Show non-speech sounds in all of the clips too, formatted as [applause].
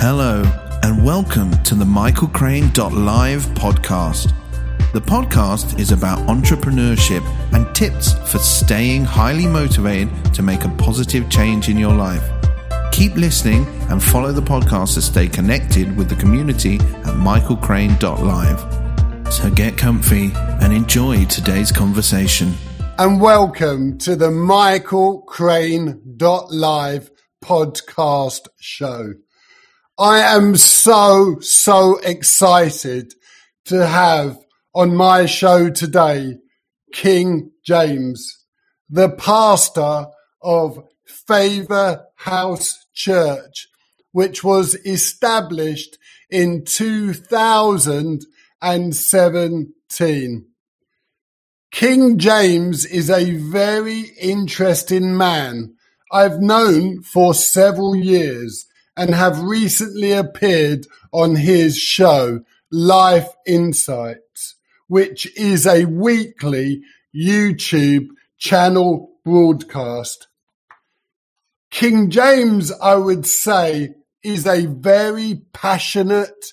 Hello, and welcome to the Michael Crane Live podcast. The podcast is about entrepreneurship and tips for staying highly motivated to make a positive change in your life. Keep listening and follow the podcast to stay connected with the community at michaelcrane.live. So get comfy and enjoy today's conversation. And welcome to the Michael Crane Live podcast show. I am so, so excited to have on my show today King James, the pastor of Favor House Church, which was established in 2017. King James is a very interesting man I've known for several years and have recently appeared on his show, Life Insights, which is a weekly YouTube channel broadcast. King James, I would say, is a very passionate,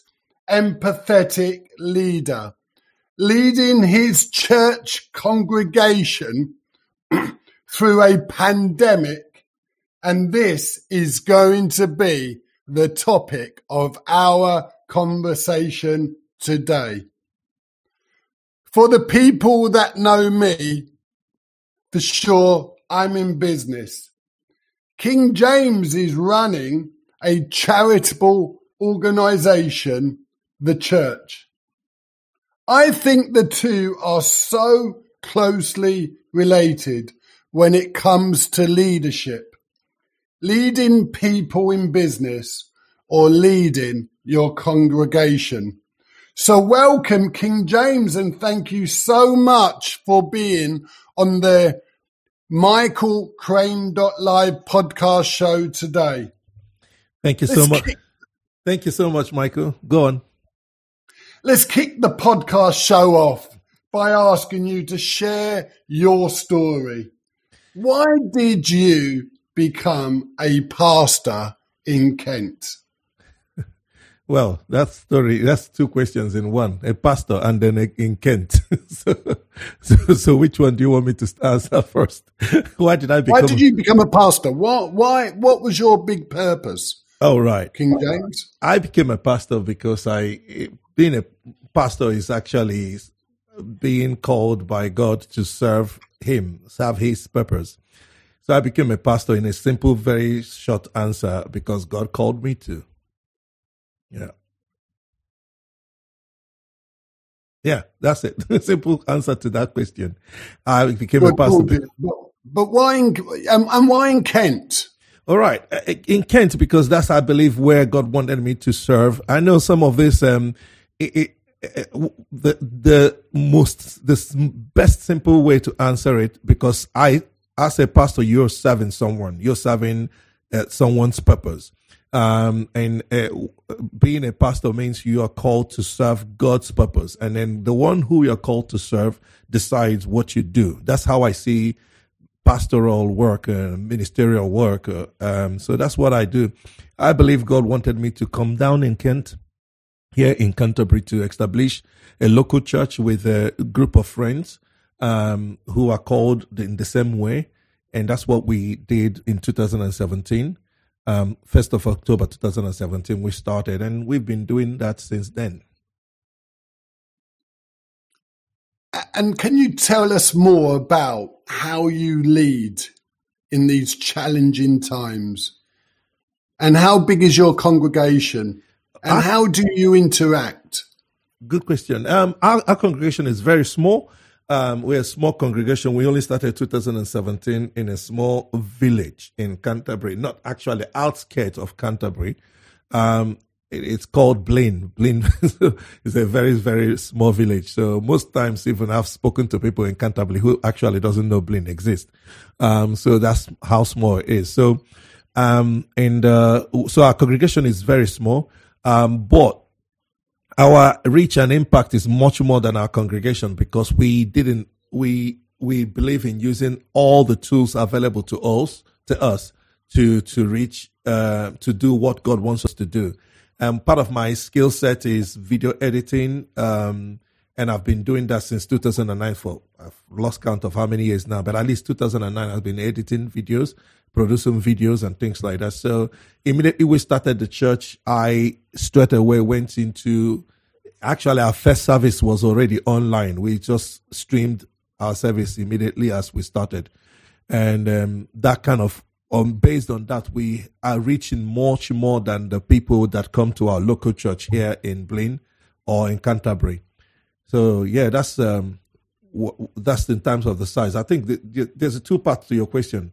empathetic leader, leading his church congregation [clears throat] through a pandemic and this is going to be the topic of our conversation today. For the people that know me, for sure, I'm in business. King James is running a charitable organization, the church. I think the two are so closely related when it comes to leadership leading people in business or leading your congregation. So welcome King James and thank you so much for being on the Michael Crane Live podcast show today. Thank you so Let's much. Kick- Thank you so much, Michael. Go on. Let's kick the podcast show off by asking you to share your story. Why did you become a pastor in Kent? [laughs] Well, that's story, that's two questions in one, a pastor and then a, in Kent. [laughs] so, so, so, which one do you want me to answer first? [laughs] why did I become? Why did you become a pastor? What, why, what was your big purpose? Oh, right. King James? I became a pastor because I, being a pastor is actually being called by God to serve him, serve his purpose. So I became a pastor in a simple, very short answer because God called me to. Yeah. Yeah, that's it. [laughs] simple answer to that question. I became but, a pastor. But, but why in, um, and why in Kent? All right, uh, in Kent because that's I believe where God wanted me to serve. I know some of this. Um, it, it, the the most the best simple way to answer it because I as a pastor, you're serving someone, you're serving uh, someone's purpose. Um, and uh, being a pastor means you are called to serve God's purpose. And then the one who you're called to serve decides what you do. That's how I see pastoral work and uh, ministerial work. Uh, um, so that's what I do. I believe God wanted me to come down in Kent, here in Canterbury, to establish a local church with a group of friends um, who are called in the same way. And that's what we did in 2017. Um, 1st of October 2017, we started, and we've been doing that since then. And can you tell us more about how you lead in these challenging times? And how big is your congregation? And how do you interact? Good question. Um, our, our, congregation is very small. Um, we're a small congregation. We only started 2017 in a small village in Canterbury, not actually outskirts of Canterbury. Um, it, it's called Blean. Blean [laughs] is a very, very small village. So most times, even I've spoken to people in Canterbury who actually doesn't know Blean exists. Um, so that's how small it is. So, um, and, uh, so our congregation is very small. Um, but our reach and impact is much more than our congregation because we didn't we we believe in using all the tools available to us to us to to reach uh, to do what God wants us to do. Um, part of my skill set is video editing, um, and I've been doing that since 2009 for I've lost count of how many years now, but at least 2009 I've been editing videos, producing videos, and things like that. So immediately we started the church, I straight away went into actually our first service was already online. We just streamed our service immediately as we started, and um, that kind of um, based on that, we are reaching much more than the people that come to our local church here in Blean or in Canterbury. So yeah, that's um, w- that's in terms of the size. I think the, the, there's a two parts to your question.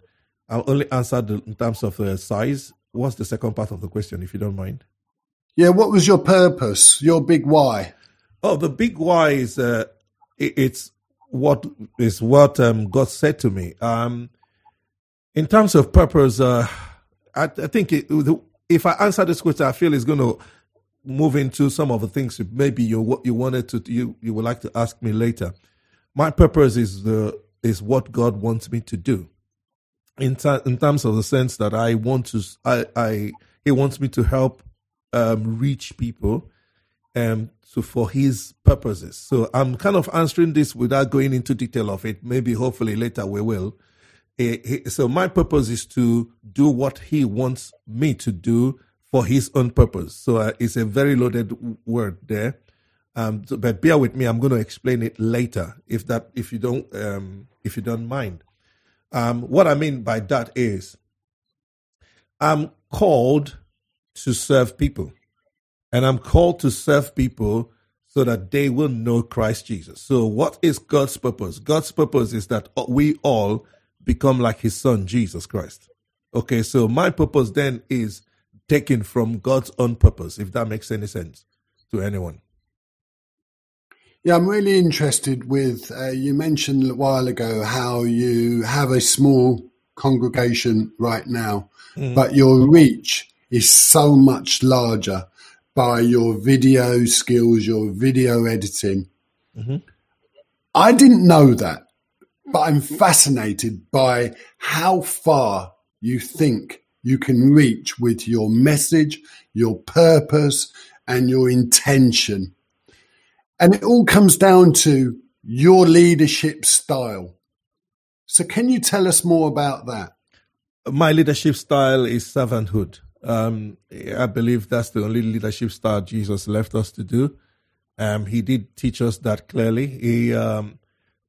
I'll only answer the, in terms of the size. What's the second part of the question, if you don't mind? Yeah, what was your purpose? Your big why? Oh, the big why is uh, it, it's what is what um, God said to me. Um, in terms of purpose, uh, I, I, think it, if I answer this question, I feel it's going to move into some of the things maybe you you wanted to you you would like to ask me later. My purpose is the is what God wants me to do. In in terms of the sense that I want to, I, I He wants me to help um, reach people, um, so for His purposes. So I'm kind of answering this without going into detail of it. Maybe hopefully later we will so my purpose is to do what he wants me to do for his own purpose. So uh, it's a very loaded word there. Um, but bear with me. I'm going to explain it later, if that, if you don't, um, if you don't mind. Um, what I mean by that is, I'm called to serve people, and I'm called to serve people so that they will know Christ Jesus. So, what is God's purpose? God's purpose is that we all become like his son, Jesus Christ. Okay, so my purpose then is taken from God's own purpose, if that makes any sense to anyone. Yeah, I'm really interested with, uh, you mentioned a while ago how you have a small congregation right now, mm. but your reach is so much larger by your video skills, your video editing. Mm-hmm. I didn't know that but I'm fascinated by how far you think you can reach with your message, your purpose, and your intention. And it all comes down to your leadership style. So, can you tell us more about that? My leadership style is servanthood. Um, I believe that's the only leadership style Jesus left us to do. Um, he did teach us that clearly. He um,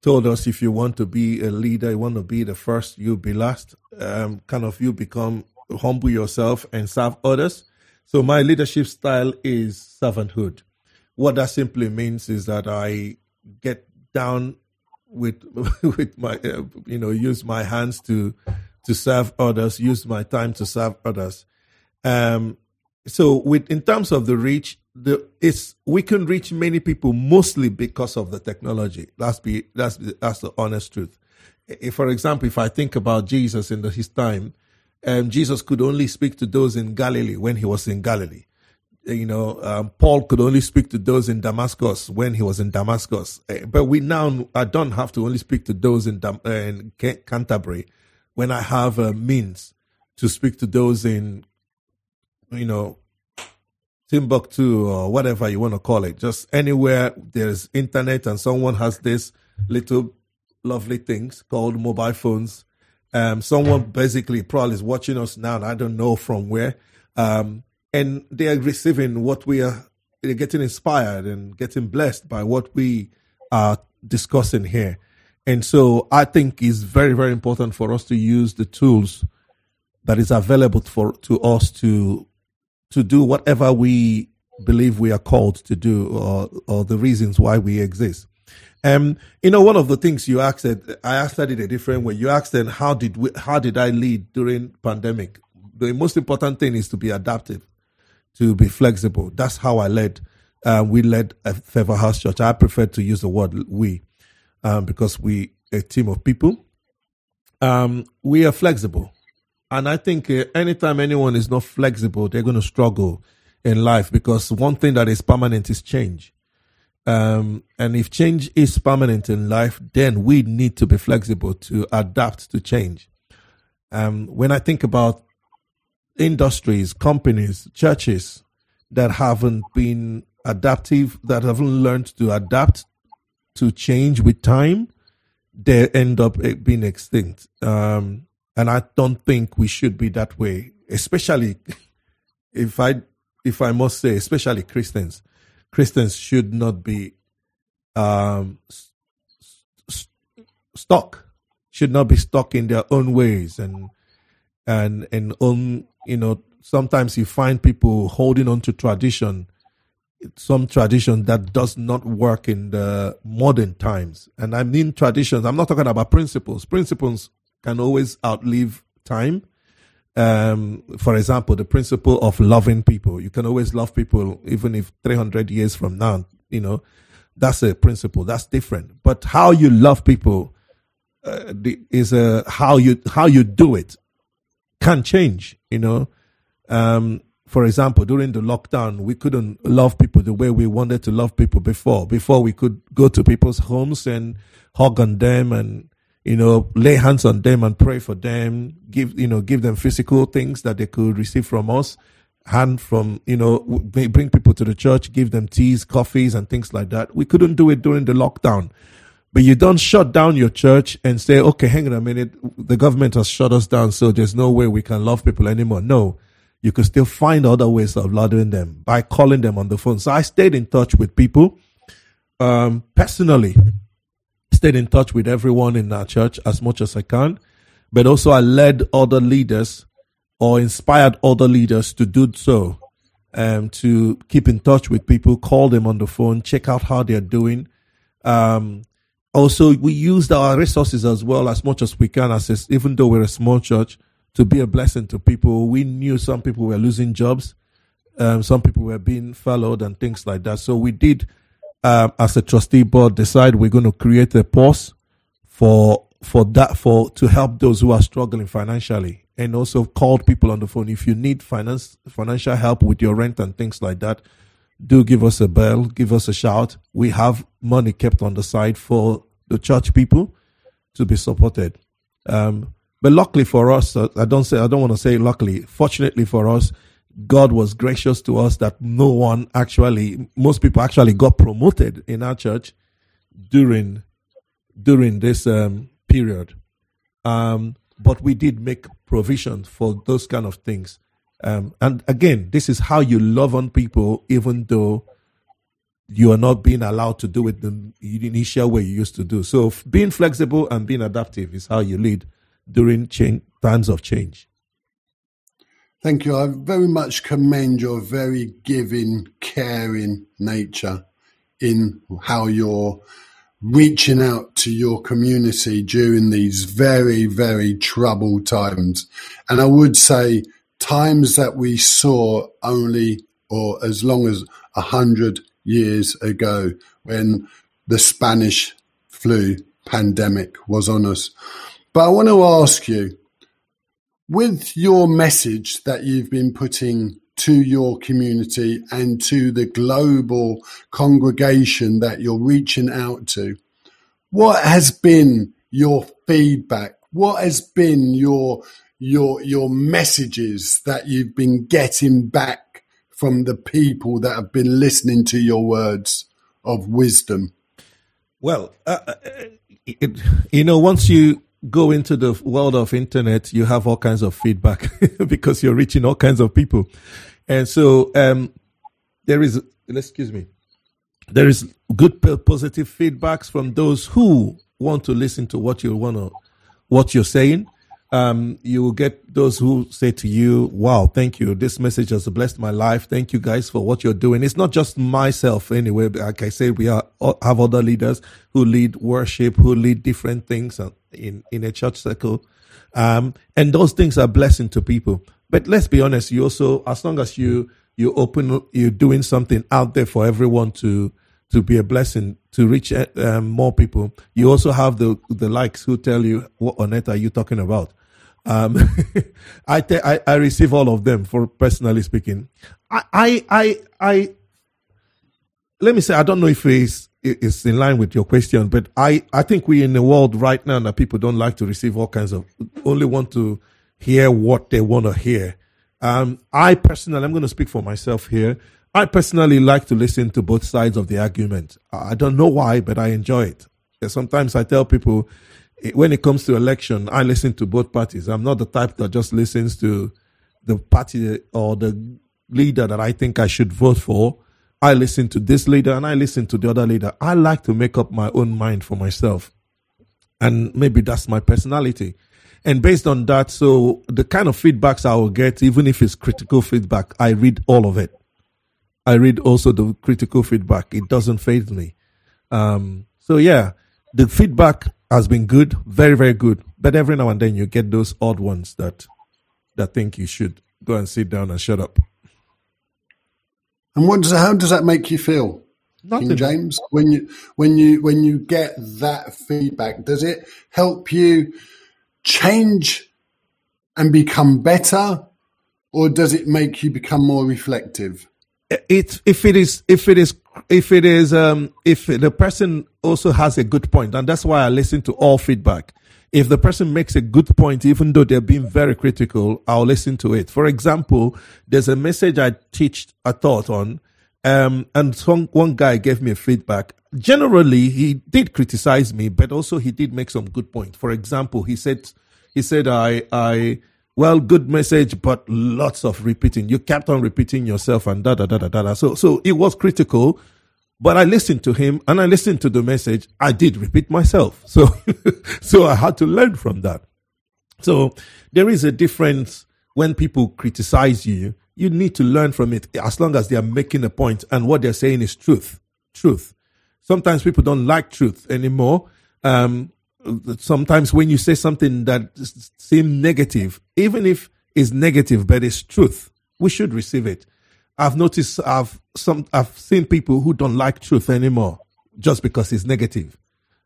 told us if you want to be a leader, you want to be the first, you'll be last. Um, kind of you become humble yourself and serve others. So my leadership style is servanthood. What that simply means is that I get down with [laughs] with my uh, you know use my hands to to serve others, use my time to serve others. Um, so with in terms of the reach, the it's we can reach many people mostly because of the technology. That's be that's that's the honest truth. If, for example, if I think about Jesus in the, his time, um, Jesus could only speak to those in Galilee when he was in Galilee. You know, um, Paul could only speak to those in Damascus when he was in Damascus. Eh, but we now I don't have to only speak to those in, Dam- uh, in Canterbury when I have a means to speak to those in, you know, Timbuktu or whatever you want to call it, just anywhere there's internet and someone has this little lovely things called mobile phones. Um, someone basically probably is watching us now, and I don't know from where. Um, and they are receiving what we are, they're getting inspired and getting blessed by what we are discussing here. And so I think it's very, very important for us to use the tools that is available for to us to to do whatever we believe we are called to do or, or the reasons why we exist. Um, you know, one of the things you asked, I asked that in a different way. You asked then, how did we, how did I lead during pandemic? The most important thing is to be adaptive, to be flexible. That's how I led. Uh, we led a Favor House Church. I prefer to use the word we, um, because we a team of people. Um, we are flexible. And I think uh, anytime anyone is not flexible, they're going to struggle in life because one thing that is permanent is change. Um, and if change is permanent in life, then we need to be flexible to adapt to change. Um, when I think about industries, companies, churches that haven't been adaptive, that haven't learned to adapt to change with time, they end up eh, being extinct. Um, and I don't think we should be that way, especially [laughs] if I, if I must say, especially Christians. Christians should not be um, st- stuck, should not be stuck in their own ways and and and own. You know, sometimes you find people holding on to tradition some tradition that does not work in the modern times. And I mean traditions. I'm not talking about principles. Principles can always outlive time. Um, for example, the principle of loving people. You can always love people, even if 300 years from now, you know, that's a principle. That's different. But how you love people uh, is a how you how you do it can change. You know, um, for example, during the lockdown, we couldn't love people the way we wanted to love people before. Before we could go to people's homes and hug on them and, you know, lay hands on them and pray for them, give, you know, give them physical things that they could receive from us, hand from, you know, bring people to the church, give them teas, coffees and things like that. We couldn't do it during the lockdown. But you don't shut down your church and say, okay, hang on a minute. The government has shut us down. So there's no way we can love people anymore. No you could still find other ways of loving them by calling them on the phone. So I stayed in touch with people um, personally, stayed in touch with everyone in our church as much as I can, but also I led other leaders or inspired other leaders to do so. Um, to keep in touch with people, call them on the phone, check out how they're doing. Um, also, we used our resources as well as much as we can, as even though we're a small church, to be a blessing to people. We knew some people were losing jobs, um, some people were being furloughed and things like that. So we did, um, as a trustee board, decide we're going to create a pause for for that for to help those who are struggling financially, and also called people on the phone if you need finance financial help with your rent and things like that. Do give us a bell, give us a shout. We have money kept on the side for the church people to be supported. Um, but luckily for us, I don't say I don't want to say luckily. Fortunately for us, God was gracious to us that no one actually, most people actually got promoted in our church during during this um, period. Um, but we did make provision for those kind of things. Um, and again, this is how you love on people, even though you are not being allowed to do it the initial way you used to do. So being flexible and being adaptive is how you lead during change, times of change. Thank you. I very much commend your very giving, caring nature in how you're reaching out to your community during these very, very troubled times. And I would say times that we saw only or as long as a hundred years ago when the Spanish flu pandemic was on us. But I want to ask you, with your message that you've been putting to your community and to the global congregation that you're reaching out to, what has been your feedback? What has been your your your messages that you've been getting back from the people that have been listening to your words of wisdom? Well, uh, uh it, you know, once you go into the world of internet, you have all kinds of feedback [laughs] because you're reaching all kinds of people. And so, um, there is, excuse me, there is good positive feedbacks from those who want to listen to what you want to, what you're saying. Um, you will get those who say to you, wow, thank you. This message has blessed my life. Thank you guys for what you're doing. It's not just myself anyway. Like I said, we are, have other leaders who lead worship, who lead different things in, in a church circle. Um, and those things are blessing to people. But let's be honest, you also, as long as you, you open, you're doing something out there for everyone to, to be a blessing to reach um, more people. You also have the the likes who tell you what on earth are you talking about. Um, [laughs] I, te- I I receive all of them for personally speaking. I I I, I let me say I don't know if it's it's in line with your question, but I, I think we're in a world right now that people don't like to receive all kinds of, only want to hear what they want to hear. Um, I personally, I'm going to speak for myself here. I personally like to listen to both sides of the argument. I don't know why, but I enjoy it. Sometimes I tell people when it comes to election, I listen to both parties. I'm not the type that just listens to the party or the leader that I think I should vote for. I listen to this leader and I listen to the other leader. I like to make up my own mind for myself. And maybe that's my personality. And based on that, so the kind of feedbacks I will get, even if it's critical feedback, I read all of it. I read also the critical feedback. It doesn't faze me. Um, so yeah, the feedback has been good, very, very good. But every now and then you get those odd ones that, that think you should go and sit down and shut up. And what does how does that make you feel, Nothing. King James? When you when you when you get that feedback, does it help you change and become better, or does it make you become more reflective? It if it is if it is if it is um if the person also has a good point, and that's why I listen to all feedback if the person makes a good point, even though they're being very critical, I'll listen to it. For example, there's a message I teach a thought on, um, and some, one guy gave me feedback. Generally, he did criticize me, but also he did make some good point. For example, he said, he said, I, I, well, good message, but lots of repeating. You kept on repeating yourself and da da da da da. So, so it was critical, but I listened to him and I listened to the message. I did repeat myself. So, [laughs] so I had to learn from that. So there is a difference when people criticize you. You need to learn from it as long as they are making a point and what they're saying is truth. Truth. Sometimes people don't like truth anymore. Um, sometimes when you say something that seems negative, even if it's negative, but it's truth, we should receive it. I've noticed I've some I've seen people who don't like truth anymore just because it's negative.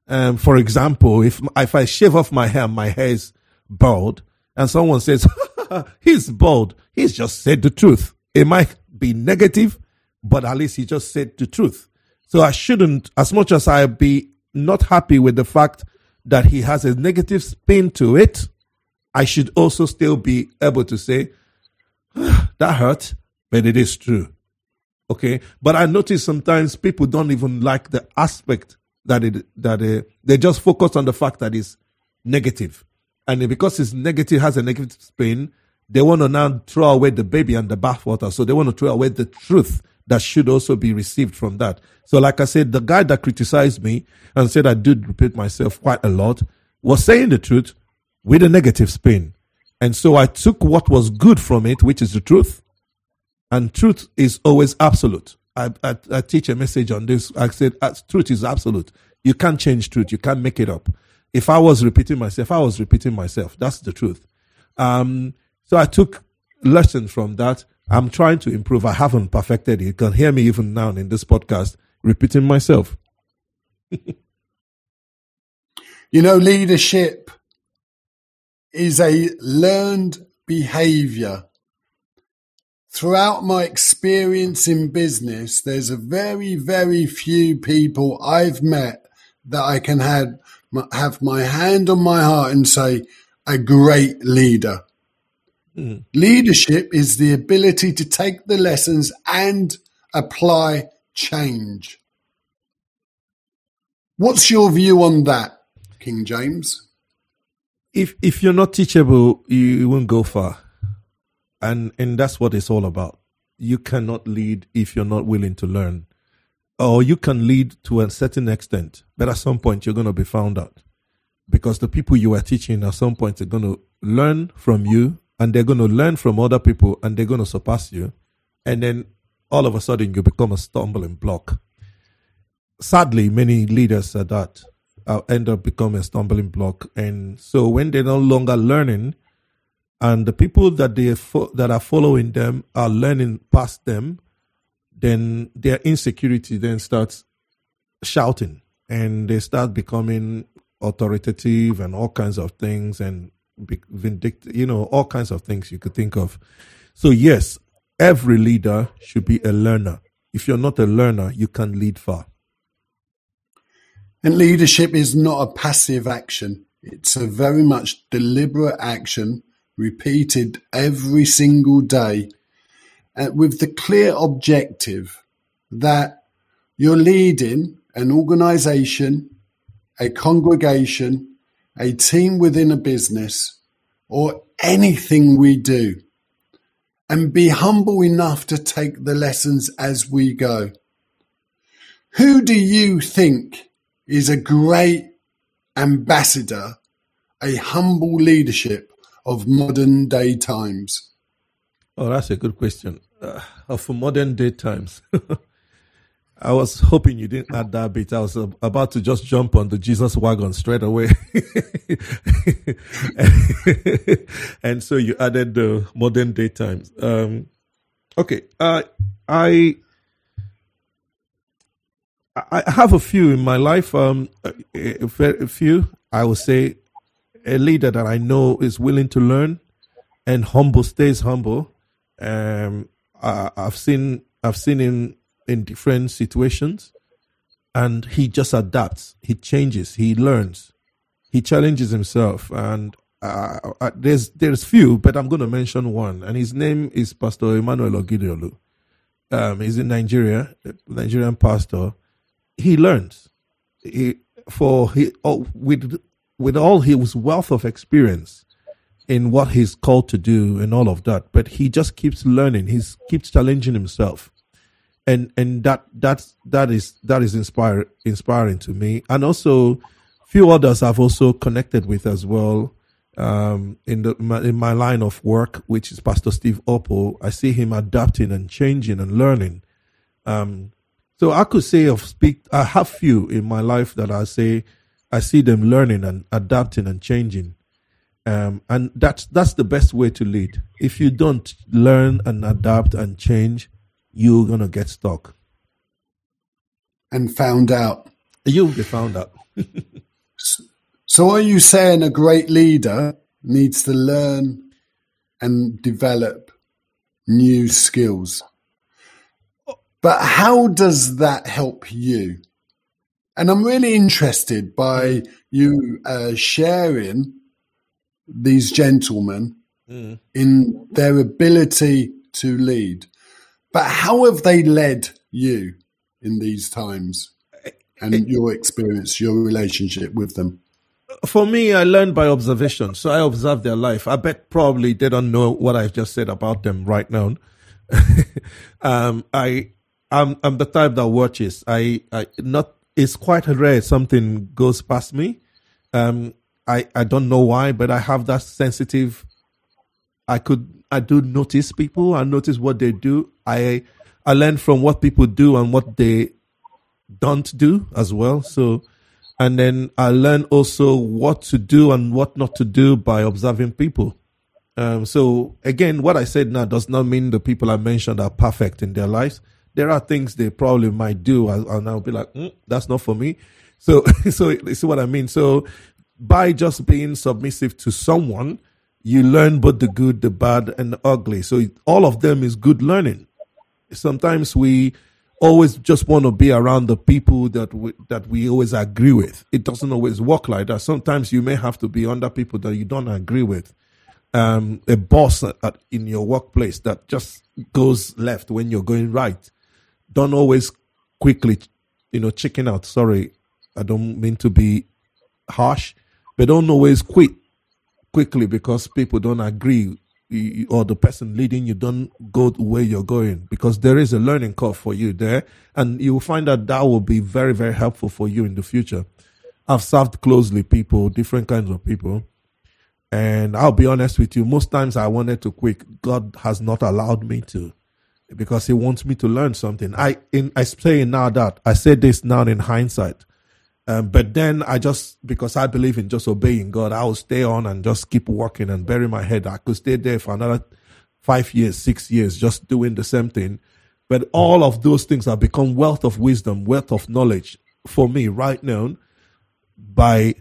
Um, for example, if if I shave off my hair, my hair is bald, and someone says [laughs] he's bald, he's just said the truth. It might be negative, but at least he just said the truth. So I shouldn't, as much as I be not happy with the fact that he has a negative spin to it, I should also still be able to say [sighs] that hurt but it is true. Okay. But I notice sometimes people don't even like the aspect that it, that uh, they just focus on the fact that it's. And because it's negative, has a negative spin, they want to now throw away the baby and the bathwater. So they want to throw away the truth that should also be received from that. So, like I said, the guy that criticized me and said I did repeat myself quite a lot was saying the truth with a negative spin. And so I took what was good from it, which is the truth, and truth is always absolute. I, I, I teach a message on this. I said, uh, truth is absolute. You can't change truth. You can't make it up. If I was repeating myself, I was repeating myself. That's the truth. Um, so I took lessons from that. I'm trying to improve. I haven't perfected it. You can hear me even now in this podcast repeating myself. [laughs] you know, leadership is a learned behavior throughout my experience in business, there's a very, very few people I've met that I can have, have my hand on my heart and say, a great leader. Mm. Leadership is the ability to take the lessons and apply change. What's your view on that, King James? If if you're not teachable, you won't go far and and that's what it's all about. You cannot lead if you're not willing to learn. Or you can lead to a certain extent but at some point you're going to be found out. Because the people you are teaching at some point are going to learn from you and they're going to learn from other people and they're going to surpass you. And then all of a sudden you become a stumbling block. Sadly many leaders are that uh, end up becoming a stumbling block. And so when they're no longer learning and the people that they fo- that are following them are learning past them, then their insecurity then starts shouting, and they start becoming authoritative and all kinds of things, and vindictive, you know, all kinds of things you could think of. So yes, every leader should be a learner. If you're not a learner, you can lead far. And leadership is not a passive action. It's a very much deliberate action repeated every single day uh, with the clear objective that you're leading an organization, a congregation, a team within a business, or anything we do. And be humble enough to take the lessons as we go. Who do you think is a great ambassador, a humble leadership of modern day times? Oh, that's a good question. Uh, of modern day times. [laughs] I was hoping you didn't add that bit. I was about to just jump on the Jesus wagon straight away. [laughs] and so you added the modern day times. Um, okay. Uh, I, I have a few in my life. Um, a, a few, I would say a leader that I know is willing to learn and humble stays humble. Um, I, I've seen, I've seen him in different situations and he just adapts he changes he learns he challenges himself. And uh, uh, there's there's few but i'm going to mention one and his name is pastor emmanuel ogidiolu. Um, he's in nigeria nigerian pastor. He learns. He for he oh, with with all his wealth of experience in what he's called to do and all of that but he just keeps learning. He keeps challenging himself. And and that that's that is that is inspire, inspiring to me. And also few others i've also connected with as well um, in the my, in my line of work which is pastor steve oppo. I see him adapting and changing and learning. Um, so i could say of speak i have few in my life that i say i see them learning and adapting and changing um, and that's that's the best way to lead if you don't learn and adapt and change you're going to get stuck. And found out. You'll be found out. [laughs] so, are you saying a great leader needs to learn and develop new skills? But how does that help you? And I'm really interested by you uh, sharing these gentlemen mm. in their ability to lead. But how have they led you in these times and your experience, your relationship with them? For me, I learned by observation. So I observe their life. I bet probably they don't know what I've just said about them right now. [laughs] um, I, I'm, I'm the type that watches. I, I not, it's quite rare something goes past me. Um, I, I don't know why, but I have that sensitive I could I do notice people. I notice what they do. I I learn from what people do and what they don't do as well. So and then I learn also what to do and what not to do by observing people. Um, so again, what I said now does not mean the people I mentioned are perfect in their lives. There are things they probably might do, and I'll be like, mm, "That's not for me." So, [laughs] so you see what I mean. So, by just being submissive to someone, you learn both the good, the bad, and the ugly. So all of them is good learning. Sometimes we always just want to be around the people that we, that we always agree with. It doesn't always work like that. Sometimes you may have to be under people that you don't agree with. Um, a boss at, in your workplace that just goes left when you're going right. Don't always quickly, you know, chicken out. Sorry, I don't mean to be harsh, but don't always quit quickly because people don't agree. Or the person leading you don't go where you're going because there is a learning curve for you there. And you will find that that will be very very helpful for you in the future. I've served closely people different kinds of people. And i'll be honest with you most times i wanted to quit. God has not allowed me to because he wants me to learn something i in i say now that i say this now in hindsight um, but then I just, because I believe in just obeying God, I will stay on and just keep working and bury my head. I could stay there for another five years, six years, just doing the same thing. But all of those things have become wealth of wisdom, wealth of knowledge for me right now by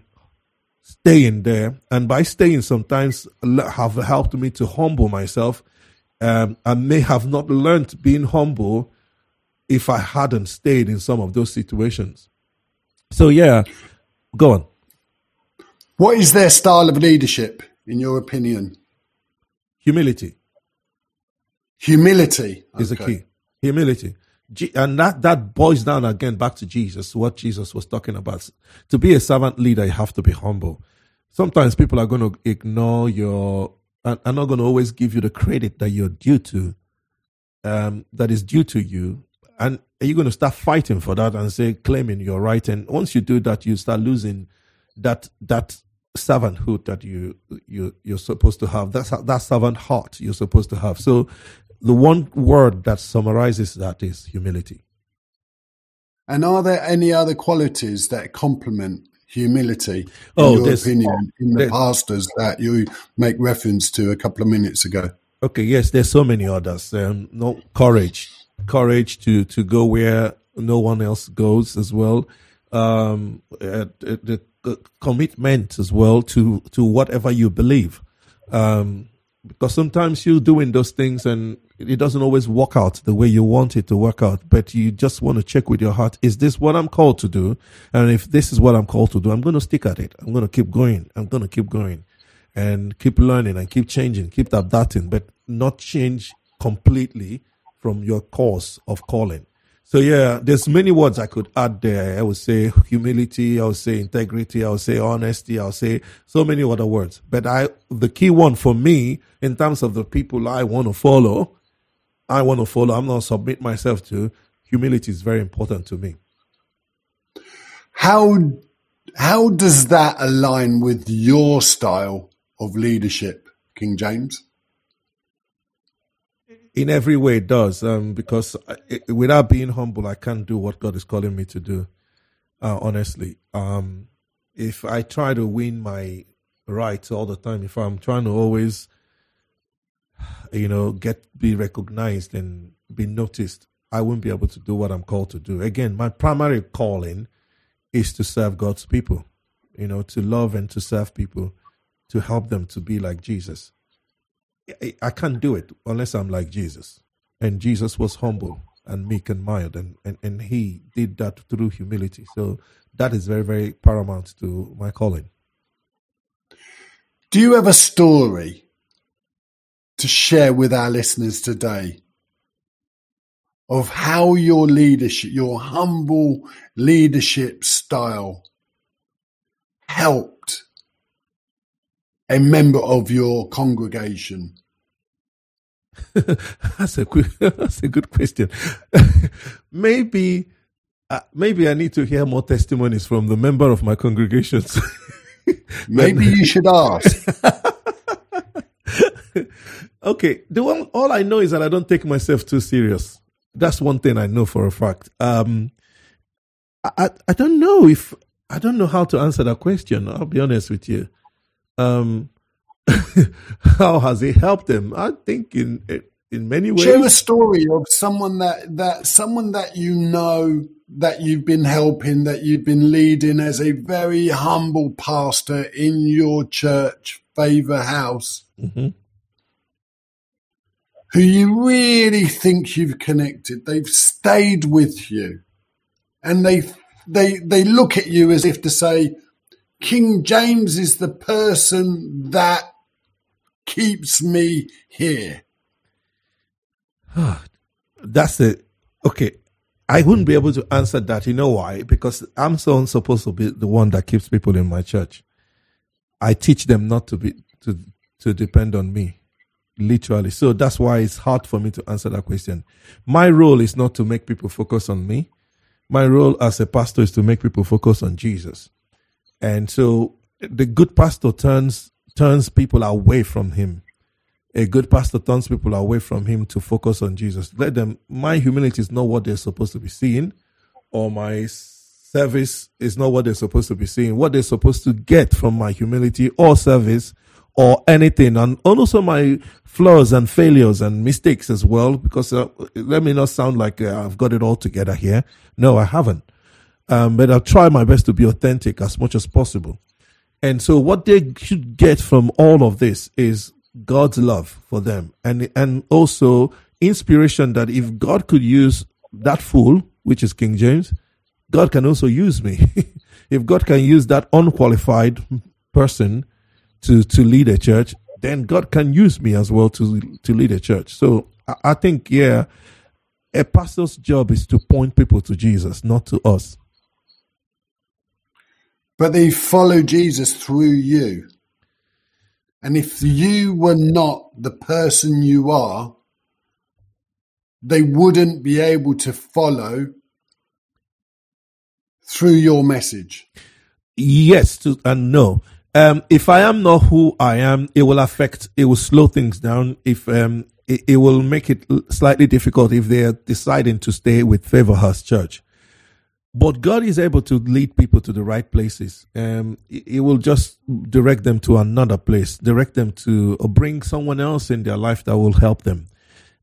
staying there. And by staying sometimes have helped me to humble myself. Um, I may have not learned being humble if I hadn't stayed in some of those situations. So yeah, go on. What is their style of leadership, in your opinion? Humility Humility is the key. Humility. And that, that boils down again back to Jesus, what Jesus was talking about. To be a servant leader, you have to be humble. Sometimes people are going to ignore your, are not going to always give you the credit that you're due to, um, that is due to you. And are you're going to start fighting for that and say, claiming you're right. And once you do that, you start losing that, that servanthood that you, you, you're supposed to have. That's that servant heart you're supposed to have. So the one word that summarizes that is humility. And are there any other qualities that complement humility, in Oh, your there's- opinion, in the pastors that you make reference to a couple of minutes ago? Okay, yes, there's so many others. Um, no courage, courage to to go where no one else goes as well. Um, uh, the, the commitment as well to to whatever you believe. Um, because sometimes you're doing those things and it doesn't always work out the way you want it to work out, but you just want to check with your heart, is this what I'm called to do? And if this is what I'm called to do, I'm going to stick at it. I'm going to keep going. I'm going to keep going and keep learning and keep changing, keep adapting, but not change completely from your course of calling. So yeah, there's many words I could add there. I would say humility, I would say integrity, I would say honesty, I would say so many other words. But I, the key one for me in terms of the people I want to follow, I want to follow, I'm not submit myself to, humility is very important to me. How how does that align with your style of leadership, King James? in every way it does um, because I, it, without being humble i can't do what god is calling me to do uh, honestly um, if i try to win my rights all the time if i'm trying to always you know get be recognized and be noticed i won't be able to do what i'm called to do again my primary calling is to serve god's people you know to love and to serve people to help them to be like jesus I- I can't do it unless I'm like Jesus. And Jesus was humble and meek and mild, and, and, and he did that through humility. So that is very, very paramount to my calling. Do you have a story to share with our listeners today of how your leadership, your humble leadership style helped a member of your congregation? [laughs] that's a good, [laughs] that's a good question. [laughs] maybe, uh, maybe I need to hear more testimonies from the member of my congregations. Maybe you should ask. Okay, the one all I know is that I don't take myself too serious. That's one thing I know for a fact. Um, I I, don't know if I don't know how to answer that question. I'll be honest with you. Um, [laughs] how has it helped them? I think in in many ways. Share a story of someone that, that someone that you know that you've been helping, that you've been leading as a very humble pastor in your church, Favor House, Mhm. Who you really think you've connected. They've stayed with you, and they they they look at you as if to say, King James is the person that keeps me here. Ah, that's it. Okay. I wouldn't be able to answer that. You know why? Because I'm so supposed to be the one that keeps people in my church. I teach them not to be to to depend on me, literally. So that's why it's hard for me to answer that question. My role is not to make people focus on me. My role as a pastor is to make people focus on Jesus. And so the good pastor turns turns people away from him a good pastor turns people away from him to focus on Jesus. Let them, my humility is not what they're supposed to be seeing, or my service is not what they're supposed to be seeing. What they're supposed to get from my humility or service or anything, and also my flaws and failures and mistakes as well, because uh, let me not sound like uh, I've got it all together here. No, I haven't. Um, but I'll try my best to be authentic as much as possible. And so what they should get from all of this is God's love for them and and also inspiration that if God could use that fool, which is King James, God can also use me. [laughs] if God can use that unqualified person to to lead a church, then God can use me as well to to lead a church. So I, I think yeah, a pastor's job is to point people to Jesus, not to us. But they follow Jesus through you. And if you were not the person you are, they wouldn't be able to follow through your message. Yes to, and no. Um, if I am not who I am, it will affect, it will slow things down. If, um, it, it will make it slightly difficult if they are deciding to stay with Favor House Church. But God is able to lead people to the right places. Um, he will just direct them to another place, direct them to, or bring someone else in their life that will help them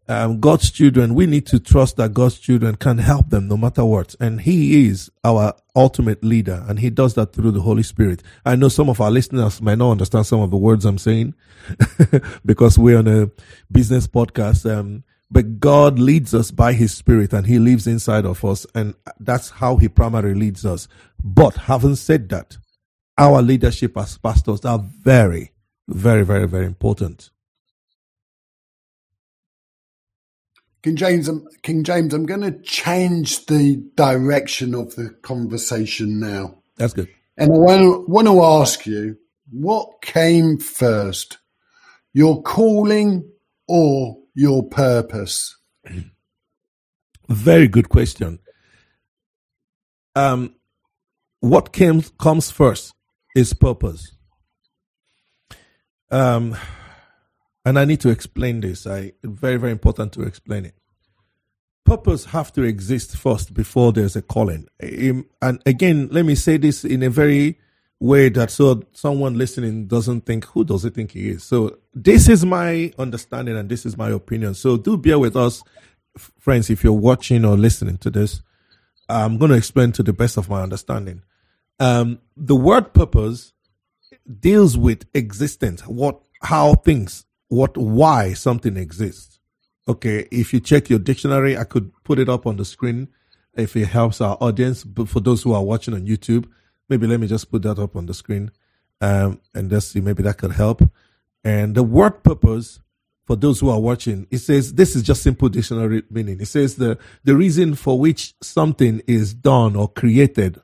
um, God's children, we need to trust that God's children can help them no matter what. And He is our ultimate leader, and He does that through the Holy Spirit. I know some of our listeners might not understand some of the words I'm saying [laughs] because we're on a business podcast. Um, but God leads us by His Spirit, and He lives inside of us, and that's how He primarily leads us. But having said that, our leadership as pastors are very, very, very, very important. King James, King James, I'm going to change the direction of the conversation now. That's good. And I want, want to ask you, what came first, your calling or your purpose? Very good question. Um, what came comes first is purpose. Um, and I need to explain this. I very very important to explain it. Purpose have to exist first before there's a calling. And again, let me say this in a very way that so someone listening doesn't think who does he think he is. So this is my understanding and this is my opinion. So do bear with us, friends, if you're watching or listening to this. I'm going to explain to the best of my understanding. Um, the word purpose deals with existence, what, how things what why something exists. Okay, if you check your dictionary, I could put it up on the screen if it helps our audience. But for those who are watching on YouTube, maybe let me just put that up on the screen, um, and let's see, maybe that could help. And the word purpose for those who are watching, it says this is just simple dictionary meaning. It says the the reason for which something is done or created,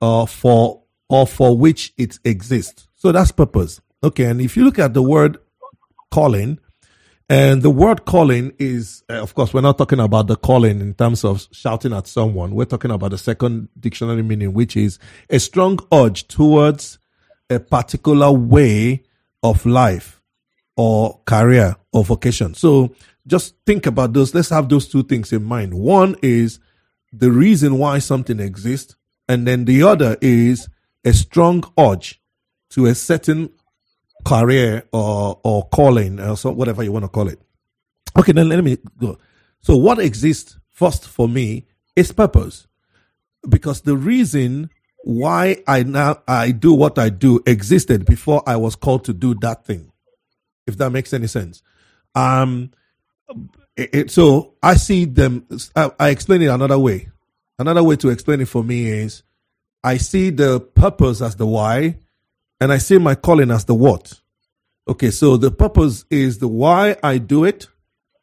or uh, for or for which it exists. So that's purpose. Okay, and if you look at the word calling. And the word calling is, uh, of course, we're not talking about the calling in terms of shouting at someone. We're talking about the second dictionary meaning, which is a strong urge towards a particular way of life or career or vocation. So just think about those. Let's have those two things in mind. One is the reason why something exists. And then the other is a strong urge to a certain career or or calling or so whatever you want to call it. Okay, then let me go. So what exists first for me is purpose. Because the reason why I now I do what I do existed before I was called to do that thing. If that makes any sense. Um it, it, so I see them I, I explain it another way. Another way to explain it for me is I see the purpose as the why and I see my calling as the what. Okay, so the purpose is the why I do it,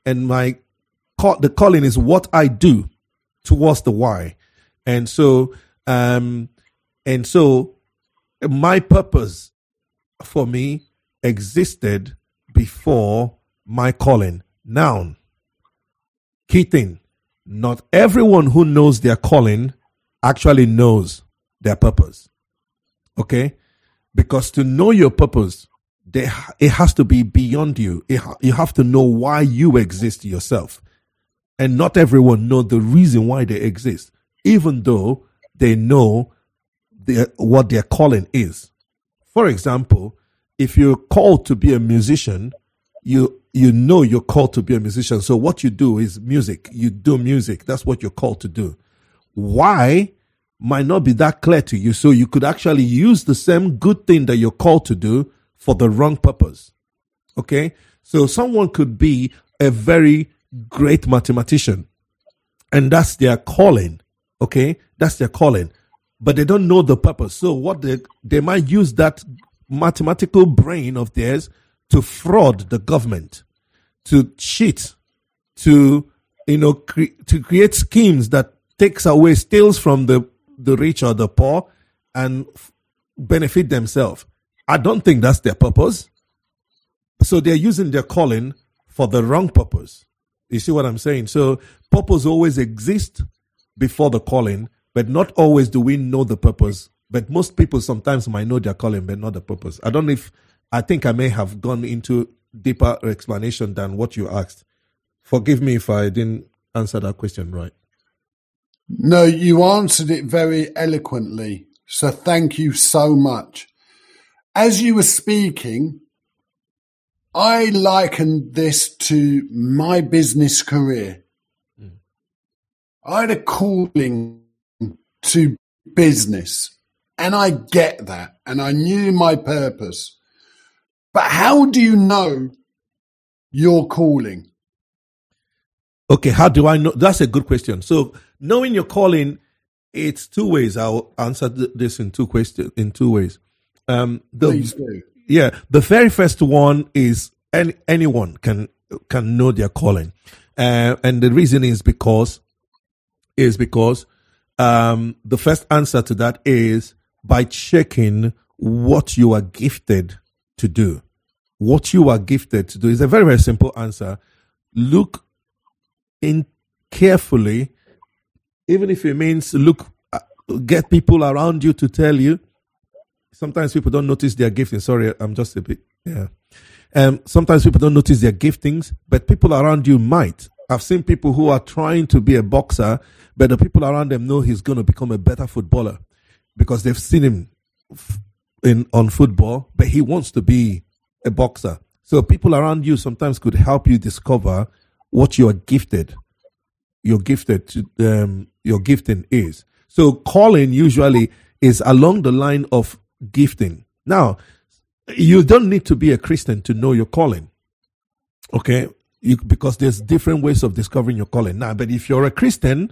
and my call, the calling is what I do towards the why. And so, um, and so my purpose for me existed before my calling. Noun. key thing, not everyone who knows their calling actually knows their purpose. Okay? Because to know your purpose, they, it has to be beyond you. It, you have to know why you exist yourself. And not everyone know the reason why they exist, even though they know their, what their calling is. For example, if you're called to be a musician, you you know you're called to be a musician. So what you do is music. You do music. That's what you're called to do. Why might not be that clear to you. So you could actually use the same good thing that you're called to do for the wrong purpose. Okay. So someone could be a very great mathematician and that's their calling. Okay. That's their calling, but they don't know the purpose. So what they, they might use that mathematical brain of theirs to fraud the government, to cheat, to you know cre- to create schemes that takes away, steals from the the rich or the poor, and f- benefit themselves. I don't think that's their purpose. So they're using their calling for the wrong purpose. You see what I'm saying? So purpose always exists before the calling, but not always do we know the purpose. But most people sometimes might know their calling, but not the purpose. I don't know if I think I may have gone into deeper explanation than what you asked. Forgive me if I didn't answer that question right. No, you answered it very eloquently. So thank you so much. As you were speaking, I likened this to my business career. Mm. I had a calling to business and I get that and I knew my purpose. But how do you know your calling? Okay, how do I know? That's a good question. So knowing your calling, it's two ways. I'll answer th- this in two questions in two ways. Um, the, yeah, the very first one is any, anyone can can know their calling, uh, and the reason is because is because um, the first answer to that is by checking what you are gifted to do. What you are gifted to do is a very very simple answer. Look in carefully, even if it means look, uh, get people around you to tell you. Sometimes people don't notice their gifting. Sorry, I'm just a bit, yeah. Um, sometimes people don't notice their giftings, but people around you might. I've seen people who are trying to be a boxer, but the people around them know he's going to become a better footballer because they've seen him in on football, but he wants to be a boxer. So people around you sometimes could help you discover what you are gifted. You're gifted to um, your gifting is. So calling usually is along the line of gifting. Now, you don't need to be a Christian to know your calling. Okay? You, because there's different ways of discovering your calling. Now, but if you're a Christian,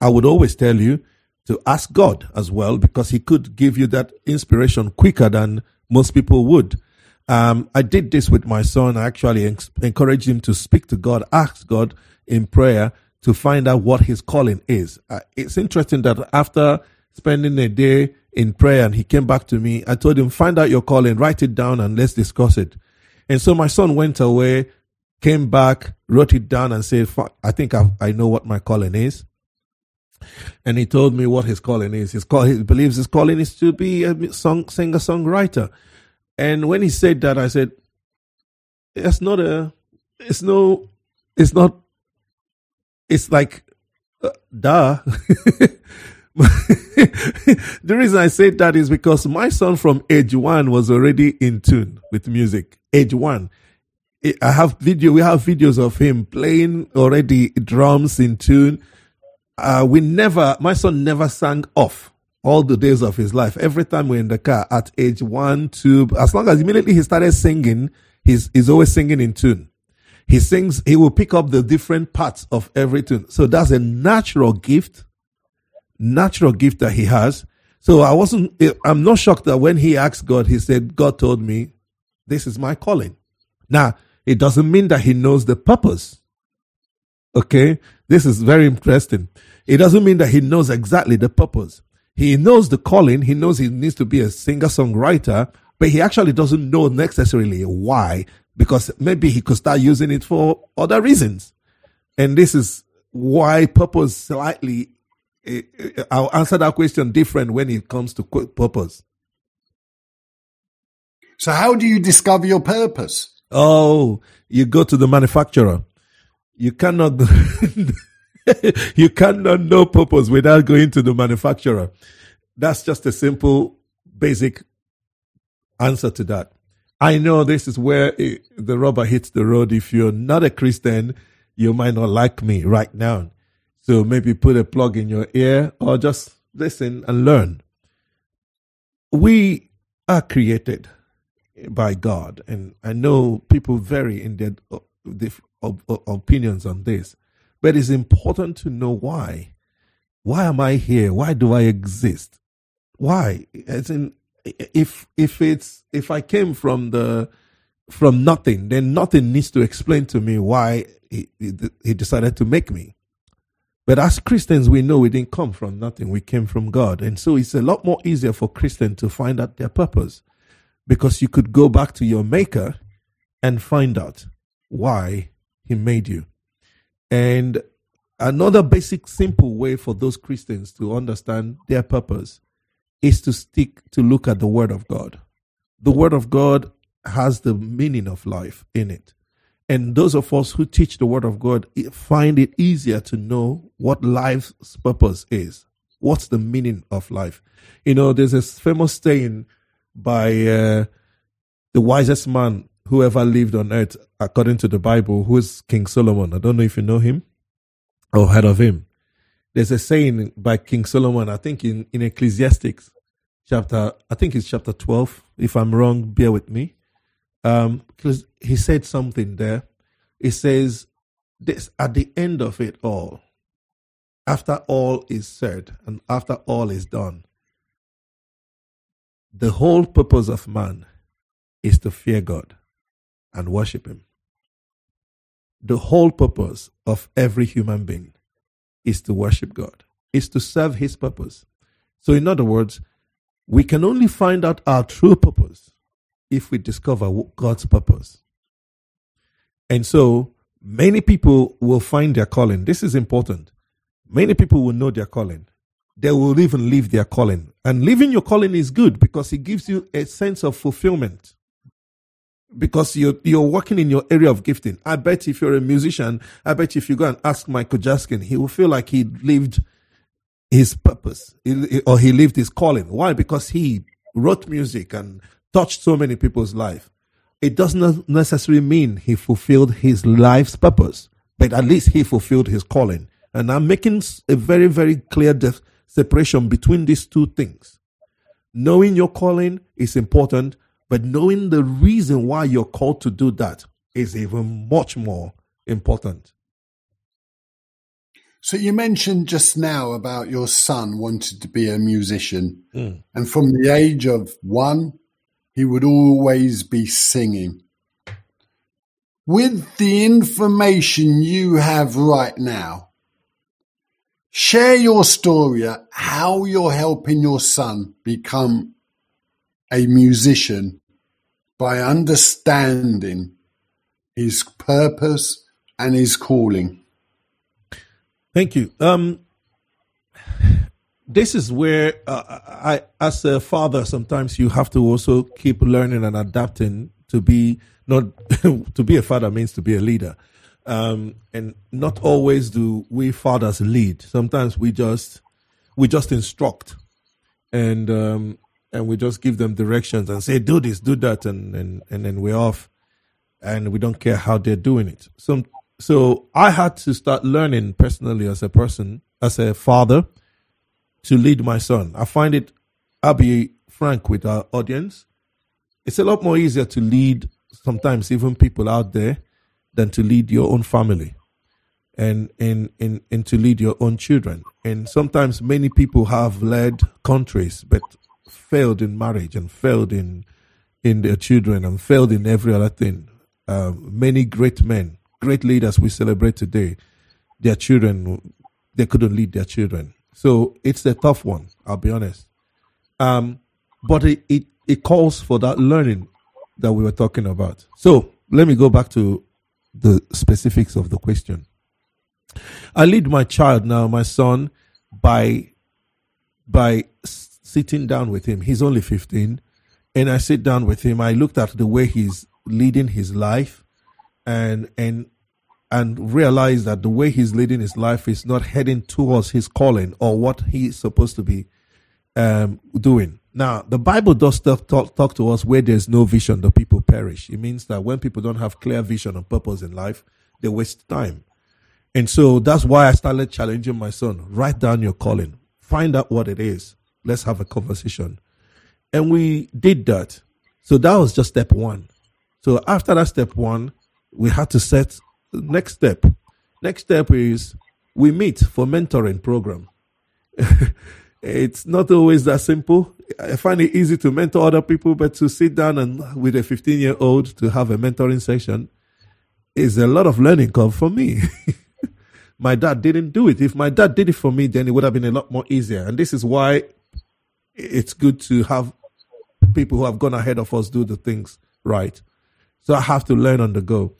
I would always tell you to ask God as well, because He could give you that inspiration quicker than most people would. Um, I did this with my son. I actually en- encouraged him to speak to God, ask God in prayer to find out what his calling is. Uh, it's interesting that after spending a day in prayer and he came back to me, I told him, find out your calling, write it down and let's discuss it. And so my son went away, came back, wrote it down and said, I think I, I know what my calling is. And he told me what his calling is. His call, he believes his calling is to be a song, singer, songwriter. And when he said that, I said, it's not a, it's no, it's not, it's like, uh, duh. [laughs] the reason I say that is because my son from age one was already in tune with music. Age one. I have video, we have videos of him playing already drums in tune. Uh, we never, my son never sang off all the days of his life. Every time we're in the car at age one, two, as long as immediately he started singing, he's, he's always singing in tune. He sings, he will pick up the different parts of every tune. So that's a natural gift, natural gift that he has. So I wasn't, I'm not shocked that when he asked God, he said, God told me, this is my calling. Now, it doesn't mean that he knows the purpose. Okay. This is very interesting. It doesn't mean that he knows exactly the purpose. He knows the calling. He knows he needs to be a singer songwriter, but he actually doesn't know necessarily why, because maybe he could start using it for other reasons. And this is why purpose slightly, eh, eh, I'll answer that question different when it comes to purpose. So how do you discover your purpose? Oh, you go to the manufacturer. You cannot, [laughs] you cannot know purpose without going to the manufacturer. That's just a simple, basic answer to that. I know this is where eh, the rubber hits the road. If you're not a Christian, you might not like me right now. So maybe put a plug in your ear or just listen and learn. We are created by God, and I know people vary in their uh, op- opinions on this, but it's important to know why. Why am I here? Why do I exist? Why? As in, if if it's if I came from the from nothing, then nothing needs to explain to me why he, he, he decided to make me. But as Christians, we know we didn't come from nothing. We came from God. And so it's a lot more easier for Christians to find out their purpose because you could go back to your maker and find out why he made you. And another basic, simple way for those Christians to understand their purpose is to stick to look at the Word of God. The Word of God has the meaning of life in it. And those of us who teach the Word of God find it easier to know what life's purpose is. What's the meaning of life? You know, there's a famous saying by uh, the wisest man who ever lived on earth, according to the Bible, who is King Solomon. I don't know if you know him or heard of him. There's a saying by King Solomon, I think in, in Ecclesiastics chapter, I think it's chapter 12. If I'm wrong, bear with me. Um, he said something there. He says, this at the end of it all, after all is said and after all is done, the whole purpose of man is to fear God and worship Him. The whole purpose of every human being is to worship God, is to serve His purpose. So, in other words, we can only find out our true purpose if we discover God's purpose. And so, many people will find their calling. This is important. Many people will know their calling. They will even leave their calling. And leaving your calling is good because it gives you a sense of fulfillment because you're you're working in your area of gifting. I bet if you're a musician, I bet if you go and ask Michael Jackson, he will feel like he lived his purpose or he lived his calling. Why? Because he wrote music and touched so many people's life. It does not necessarily mean he fulfilled his life's purpose, but at least he fulfilled his calling. And I'm making a very, very clear separation between these two things. Knowing your calling is important, but knowing the reason why you're called to do that is even much more important. So you mentioned just now about your son wanted to be a musician. Mm. And from the age of one, he would always be singing. With the information you have right now, share your story, how you're helping your son become a musician by understanding his purpose and his calling. Thank you. Um, this is where uh, I, as a father, sometimes you have to also keep learning and adapting to be not [laughs] to be a father means to be a leader, um, and not always do we fathers lead. Sometimes we just we just instruct, and um, and we just give them directions and say, do this, do that, and, and, and then we're off. And we don't care how they're doing it. So, so I had to start learning personally as a person, as a father, to lead my son. I find it, I'll be frank with our audience, it's a lot more easier to lead sometimes even people out there than to lead your own family and, and, and, and to lead your own children. And sometimes many people have led countries, but failed in marriage and failed in in their children and failed in every other thing. Um, many great men, great leaders we celebrate today, their children they couldn't lead their children. So it's a tough one. I'll be honest. Um, but it, it it calls for that learning that we were talking about. So let me go back to the specifics of the question. I lead my child now, my son, by by sitting down with him. He's only 15. And I sit down with him. I looked at the way he's leading his life and, and, and realized that the way he's leading his life is not heading towards his calling or what he's supposed to be um, doing. Now, the Bible does talk, talk, talk to us where there's no vision, the people perish. It means that when people don't have clear vision and purpose in life, they waste time. And so that's why I started challenging my son write down your calling, find out what it is, Let's have a conversation. And we did that. So that was just step one. So after that step one, we had to set next step. Next step is we meet for mentoring program. [laughs] it's not always that simple. I find it easy to mentor other people, but to sit down and with a 15 year old to have a mentoring session is a lot of learning curve for me. [laughs] my dad didn't do it. If my dad did it for me, then it would have been a lot more easier. And this is why it's good to have people who have gone ahead of us do the things right. So I have to learn on the go.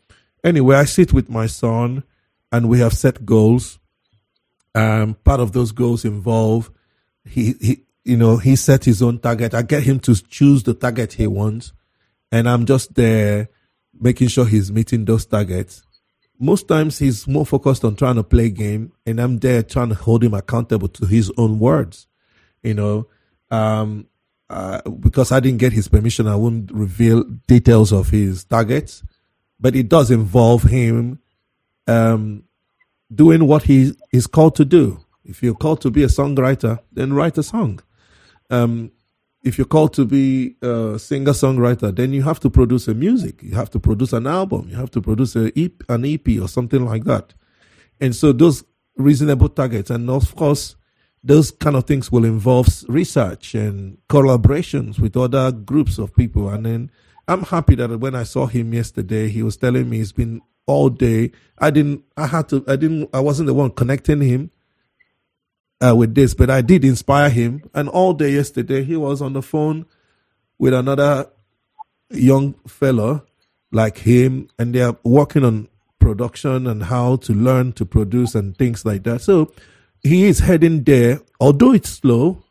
Anyway, I sit with my son and we have set goals. Um, part of those goals involve he, he, you know, he set his own target. I get him to choose the target he wants and I'm just there making sure he's meeting those targets. Most times he's more focused on trying to play game and I'm there trying to hold him accountable to his own words, you know. Um, uh, because I didn't get his permission, I won't reveal details of his targets, but it does involve him um, doing what he is called to do. If you're called to be a songwriter, then write a song. Um, if you're called to be a singer songwriter, then you have to produce a music. You have to produce an album. You have to produce EP, an EP or something like that. And so those reasonable targets, and of course, those kind of things will involve research and collaborations with other groups of people. And then I'm happy that when I saw him yesterday, he was telling me it's been all day. I didn't, I had to, I didn't, I wasn't the one connecting him uh, with this, but I did inspire him. And all day yesterday, he was on the phone with another young fellow like him, and they're working on production and how to learn to produce and things like that. So he is heading there, although it's slow,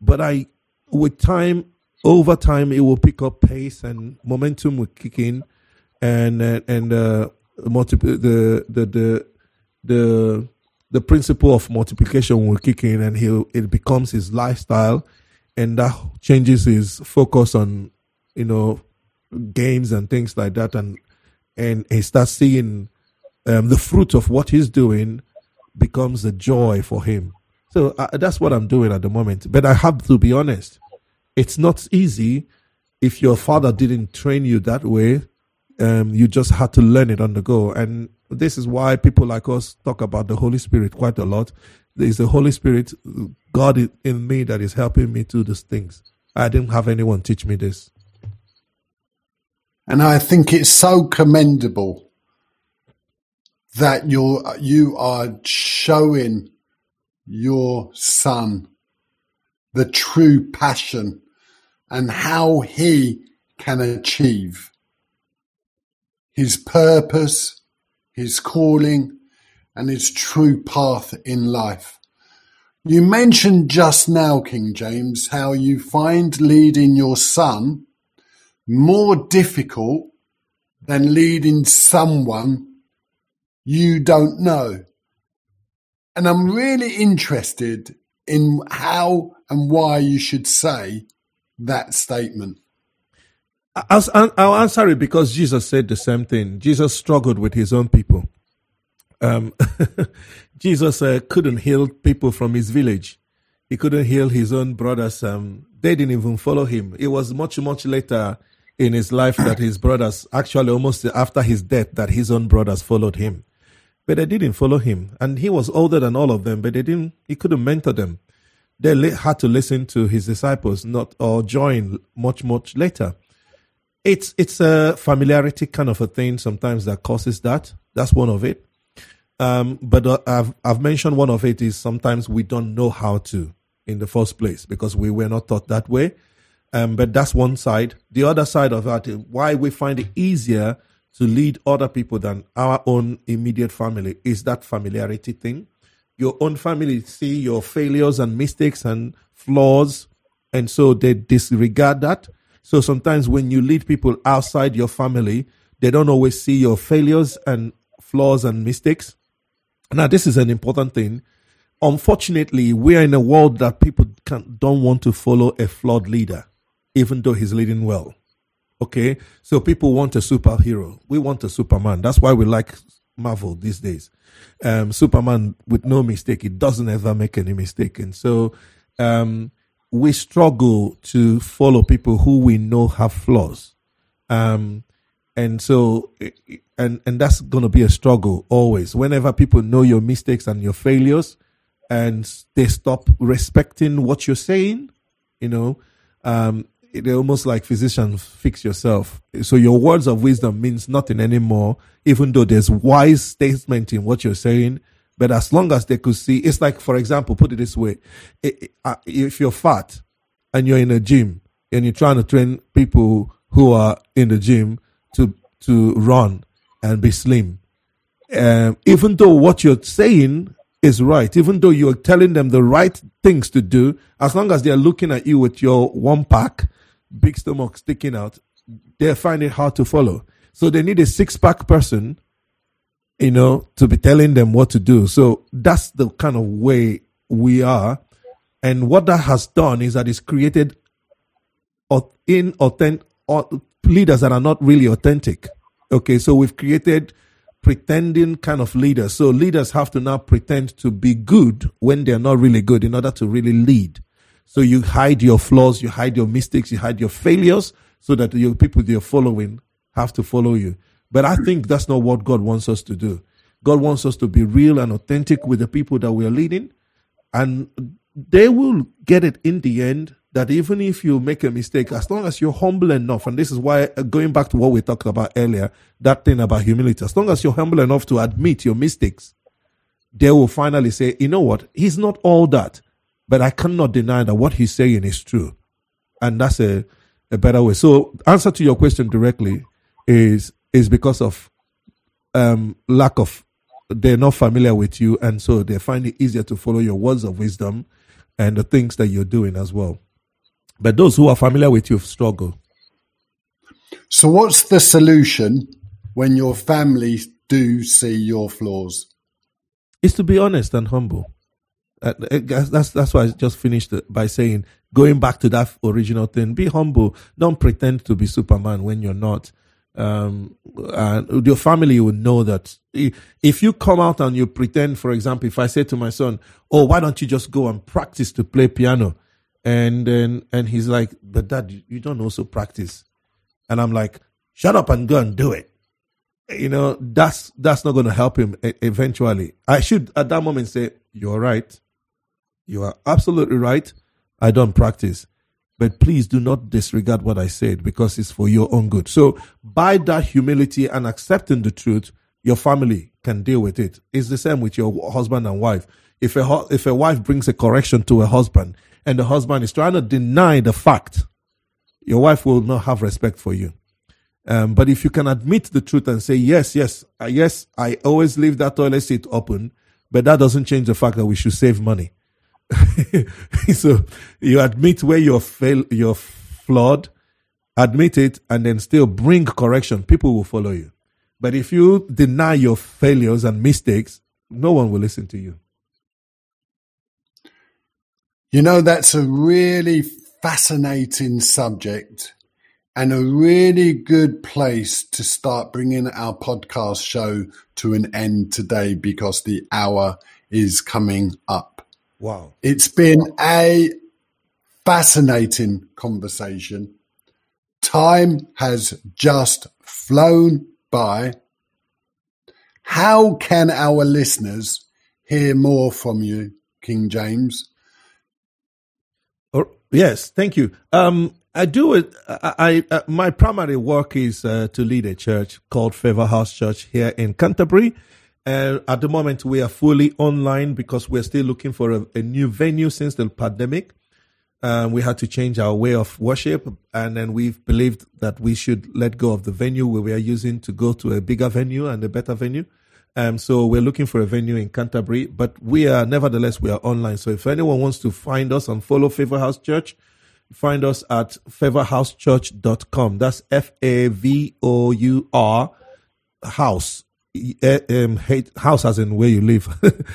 but I, with time, over time, it will pick up pace and momentum will kick in, and uh, and uh, multiple the the the the the principle of multiplication will kick in, and he it becomes his lifestyle, and that changes his focus on you know games and things like that, and and he starts seeing um, the fruit of what he's doing becomes a joy for him. So uh, that's what I'm doing at the moment. But I have to be honest, it's not easy if your father didn't train you that way. Um, you just had to learn it on the go. And this is why people like us talk about the Holy Spirit quite a lot. There is the Holy Spirit, God in me that is helping me do these things. I didn't have anyone teach me this. And I think it's so commendable that you're you are showing your son the true passion and how he can achieve his purpose, his calling, and his true path in life. You mentioned just now, King James, how you find leading your son more difficult than leading someone you don't know. And I'm really interested in how and why you should say that statement. I'll, I'll, answer it because Jesus said the same thing. Jesus struggled with his own people. Um, [laughs] Jesus uh, couldn't heal people from his village. He couldn't heal his own brothers. Um, they didn't even follow him. It was much, much later in his life that his brothers, actually almost after his death, that his own brothers followed him but they didn't follow him. And he was older than all of them, but they didn't, he couldn't mentor them. They had to listen to his disciples, not or join much, much later. It's it's a familiarity kind of a thing sometimes that causes that. That's one of it. Um, but uh, I've I've mentioned one of it is sometimes we don't know how to in the first place because we were not taught that way. Um, but that's one side. The other side of that why we find it easier to lead other people than our own immediate family is that familiarity thing. Your own family see your failures and mistakes and flaws, and so they disregard that. So sometimes when you lead people outside your family, they don't always see your failures and flaws and mistakes. Now, this is an important thing. Unfortunately, we are in a world that people don't want to follow a flawed leader, even though he's leading well. Okay, so people want a superhero. We want a Superman. That's why we like Marvel these days. Um, Superman with no mistake. It doesn't ever make any mistake, and so um, we struggle to follow people who we know have flaws. Um, and so and and that's going to be a struggle always. Whenever people know your mistakes and your failures, and they stop respecting what you're saying, You know, um, they're almost like physicians fix yourself. So your words of wisdom means nothing anymore, even though there's wise statement in what you're saying. But as long as they could see, it's like, for example, put it this way: uh, if you're fat and you're in a gym and you're trying to train people who are in the gym to to run and be slim, um, even though what you're saying is right, even though you're telling them the right things to do, as long as they're looking at you with your one pack, big stomach sticking out, they find it hard to follow. So they need a six pack person you know, to be telling them what to do. So that's the kind of way we are. And what that has done is that it's created inauthentic leaders that are not really authentic. Okay, so we've created pretending kind of leaders. So leaders have to now pretend to be good when they're not really good in order to really lead. So you hide your flaws, you hide your mistakes, you hide your failures so that your people you're following have to follow you. But I think that's not what God wants us to do. God wants us to be real and authentic with the people that we are leading. And they will get it in the end that even if you make a mistake, as long as you're humble enough, and this is why uh, going back to what we talked about earlier, that thing about humility, as long as you're humble enough to admit your mistakes, they will finally say, you know what? He's not all that, but I cannot deny that what he's saying is true. And that's a, a better way. So answer to your question directly is is because of um, lack of they're not familiar with you, and so they find it easier to follow your words of wisdom and the things that you're doing as well. But those who are familiar with you struggle. So, what's the solution when your family do see your flaws? Is to be honest and humble. Uh, that's that's why I just finished by saying going back to that original thing. Be humble. Don't pretend to be Superman when you're not um, and your family will know that if you come out and you pretend, for example, if I say to my son, "Oh, why don't you just go and practice to play piano?" and then and he's like, "But dad, you don't also practice," and I'm like, "Shut up and go and do it." You know, that's that's not going to help him eventually. I should at that moment say, "You're right. You are absolutely right. I don't practice." but please do not disregard what I said because it's for your own good. So by that humility and accepting the truth, your family can deal with it. It's the same with your husband and wife. If a, if a wife brings a correction to a husband and the husband is trying to deny the fact, your wife will not have respect for you. Um, but if you can admit the truth and say, yes, yes, uh, yes, I always leave that toilet seat open, but that doesn't change the fact that we should save money. [laughs] so you admit where you're fail, you're flawed, admit it, and then still bring correction. People will follow you. But if you deny your failures and mistakes, no one will listen to you. You know, that's a really fascinating subject and a really good place to start bringing our podcast show to an end today because the hour is coming up. Wow. It's been a fascinating conversation. Time has just flown by. How can our listeners hear more from you, King James? Oh, yes, thank you. Um, I do it. I, I uh, my primary work is uh, to lead a church called Favor House Church here in Canterbury. And at the moment, we are fully online because we're still looking for a, a new venue since the pandemic. Um, we had to change our way of worship, and then we've believed that we should let go of the venue we are using to go to a bigger venue and a better venue. Um, so we're looking for a venue in Canterbury, but we are nevertheless we are online. So if anyone wants to find us and follow Favor House Church, find us at favorhousechurch.com. That's F A V O U R house um, house as in where you live.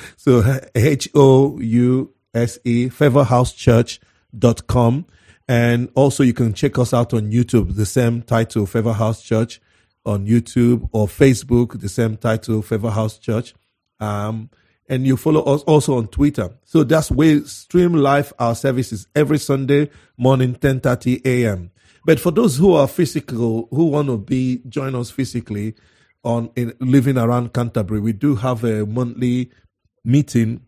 [laughs] so H O U S E, favorhousechurch.com. And also you can check us out on YouTube, the same title, Favor House Church on YouTube or Facebook, the same title, Favor House Church. Um, and you follow us also on Twitter. So that's where stream live our services every Sunday morning, 10:30 a.m. But for those who are physical, who want to be join us physically, on in living around Canterbury, we do have a monthly meeting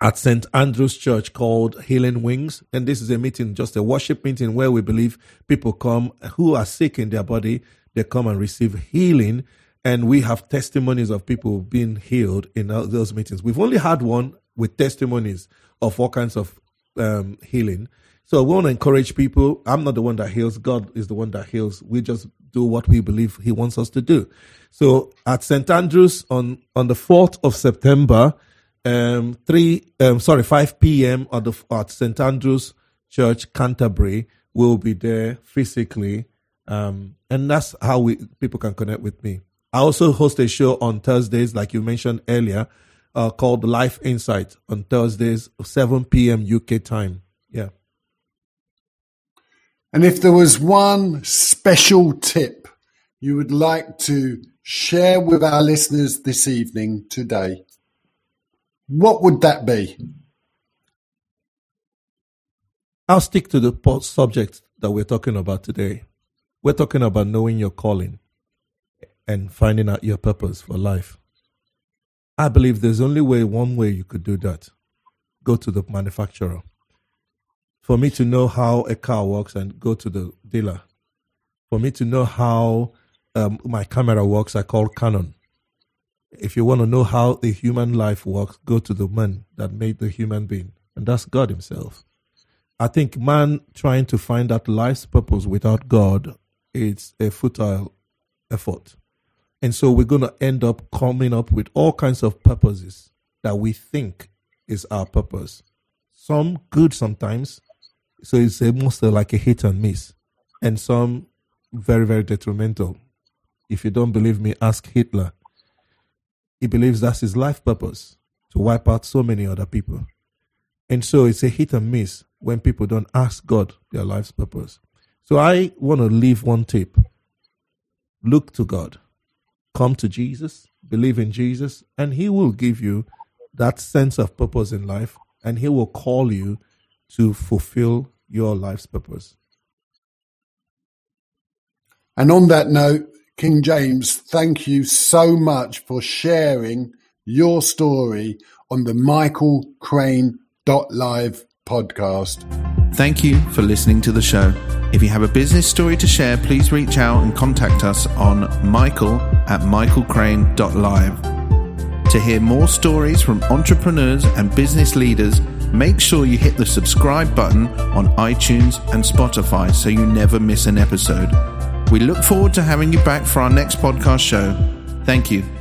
at St. Andrew's Church called Healing Wings. And this is a meeting, just a worship meeting where we believe people come who are sick in their body, they come and receive healing. And we have testimonies of people being healed in those meetings. We've only had one with testimonies of all kinds of um, healing. So we want to encourage people. I'm not the one that heals. God is the one that heals. We just do what we believe He wants us to do. So at St. Andrews on, on the 4th of September, um, three, um, sorry, 5 p.m. at the, at St. Andrew's Church, Canterbury, will be there physically. Um, and that's how we, people can connect with me. I also host a show on Thursdays, like you mentioned earlier, uh, called Life Insight on Thursdays, 7 p.m. UK time. Yeah. And if there was one special tip you would like to share with our listeners this evening today, what would that be? I'll stick to the subject that we're talking about today. We're talking about knowing your calling and finding out your purpose for life. I believe there's only way one way you could do that. Go to the manufacturer for me to know how a car works and go to the dealer. For me to know how um, my camera works, I call Canon. If you want to know how the human life works, go to the man that made the human being, and that's God Himself. I think man trying to find out life's purpose without God is a futile effort. And so we're going to end up coming up with all kinds of purposes that we think is our purpose. Some good sometimes, so it's almost uh, like a hit and miss, and some very, very detrimental. If you don't believe me, ask Hitler. He believes that's his life purpose to wipe out so many other people. And so it's a hit and miss when people don't ask God their life's purpose. So I want to leave one tip look to God, come to Jesus, believe in Jesus, and He will give you that sense of purpose in life and He will call you to fulfill your life's purpose. And on that note, King James, thank you so much for sharing your story on the Michael Crane Live podcast. Thank you for listening to the show. If you have a business story to share, please reach out and contact us on michael at michaelcrane.live. To hear more stories from entrepreneurs and business leaders, make sure you hit the subscribe button on iTunes and Spotify so you never miss an episode. We look forward to having you back for our next podcast show. Thank you.